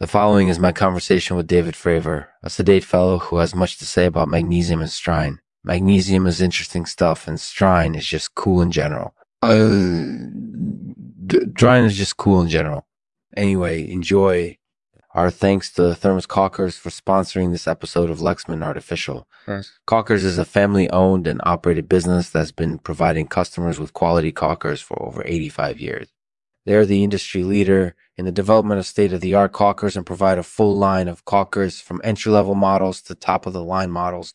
The following is my conversation with David Fravor, a sedate fellow who has much to say about magnesium and strine. Magnesium is interesting stuff, and strine is just cool in general. Uh, strine is just cool in general. Anyway, enjoy. Our thanks to Thermos Caulkers for sponsoring this episode of Lexman Artificial. Nice. Caulkers is a family owned and operated business that's been providing customers with quality caulkers for over 85 years. They're the industry leader in the development of state of the art caulkers and provide a full line of caulkers from entry level models to top of the line models.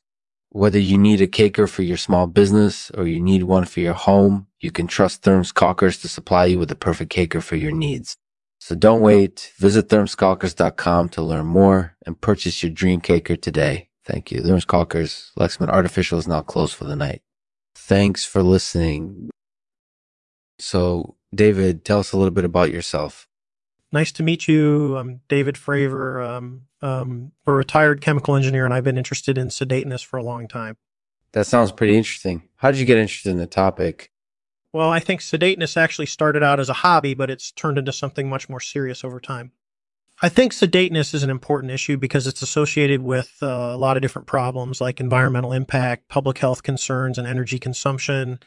Whether you need a caker for your small business or you need one for your home, you can trust Therms Caulkers to supply you with the perfect caker for your needs. So don't wait. Visit thermscaulkers.com to learn more and purchase your dream caker today. Thank you. Therms Caulkers, Lexman Artificial is now closed for the night. Thanks for listening. So, David, tell us a little bit about yourself. Nice to meet you. I'm David Fravor. Um, um, a retired chemical engineer, and I've been interested in sedateness for a long time. That sounds pretty interesting. How did you get interested in the topic? Well, I think sedateness actually started out as a hobby, but it's turned into something much more serious over time. I think sedateness is an important issue because it's associated with uh, a lot of different problems like environmental impact, public health concerns, and energy consumption.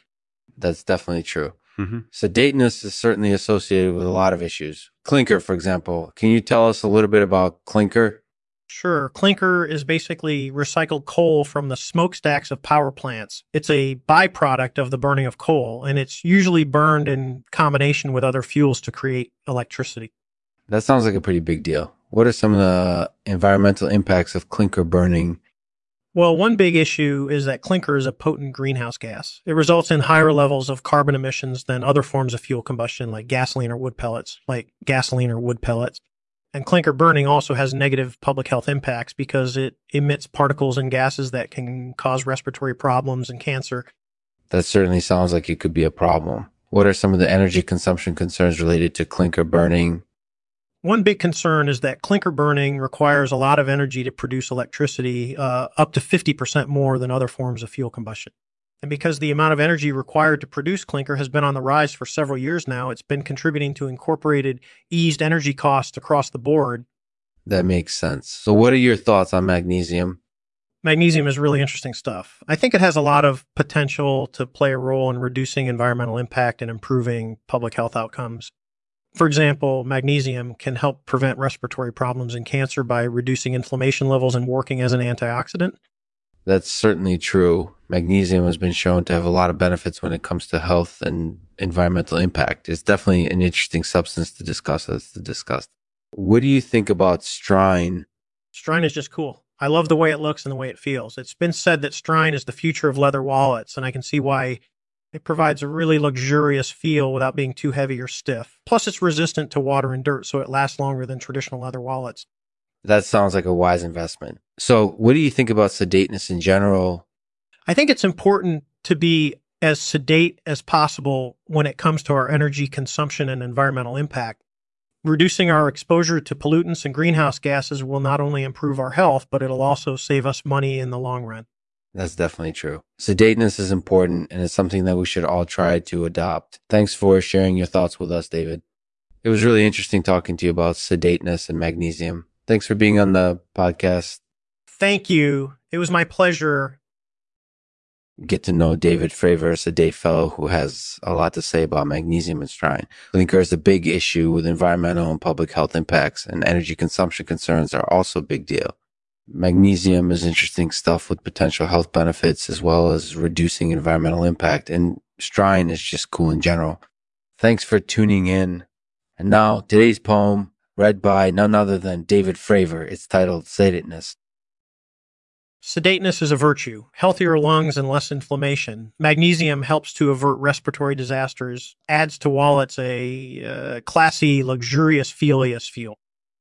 That's definitely true. Mm-hmm. Sedateness is certainly associated with a lot of issues. Clinker, for example. Can you tell us a little bit about clinker? Sure. Clinker is basically recycled coal from the smokestacks of power plants. It's a byproduct of the burning of coal, and it's usually burned in combination with other fuels to create electricity. That sounds like a pretty big deal. What are some of the environmental impacts of clinker burning? Well, one big issue is that clinker is a potent greenhouse gas. It results in higher levels of carbon emissions than other forms of fuel combustion like gasoline or wood pellets, like gasoline or wood pellets. And clinker burning also has negative public health impacts because it emits particles and gases that can cause respiratory problems and cancer. That certainly sounds like it could be a problem. What are some of the energy consumption concerns related to clinker burning? One big concern is that clinker burning requires a lot of energy to produce electricity, uh, up to 50% more than other forms of fuel combustion. And because the amount of energy required to produce clinker has been on the rise for several years now, it's been contributing to incorporated eased energy costs across the board. That makes sense. So, what are your thoughts on magnesium? Magnesium is really interesting stuff. I think it has a lot of potential to play a role in reducing environmental impact and improving public health outcomes. For example, magnesium can help prevent respiratory problems and cancer by reducing inflammation levels and working as an antioxidant. That's certainly true. Magnesium has been shown to have a lot of benefits when it comes to health and environmental impact. It's definitely an interesting substance to discuss as to discuss. What do you think about strine? Strine is just cool. I love the way it looks and the way it feels. It's been said that strine is the future of leather wallets, and I can see why it provides a really luxurious feel without being too heavy or stiff. Plus, it's resistant to water and dirt, so it lasts longer than traditional leather wallets. That sounds like a wise investment. So, what do you think about sedateness in general? I think it's important to be as sedate as possible when it comes to our energy consumption and environmental impact. Reducing our exposure to pollutants and greenhouse gases will not only improve our health, but it'll also save us money in the long run. That's definitely true. Sedateness is important and it's something that we should all try to adopt. Thanks for sharing your thoughts with us, David. It was really interesting talking to you about sedateness and magnesium. Thanks for being on the podcast. Thank you. It was my pleasure. Get to know David Fravor, a sedate fellow who has a lot to say about magnesium and strine. Clinker is a big issue with environmental and public health impacts, and energy consumption concerns are also a big deal. Magnesium is interesting stuff with potential health benefits as well as reducing environmental impact, and strine is just cool in general. Thanks for tuning in. And now, today's poem, read by none other than David Fravor. It's titled Sedateness. Sedateness is a virtue, healthier lungs and less inflammation. Magnesium helps to avert respiratory disasters, adds to wallets a uh, classy, luxurious, felius feel.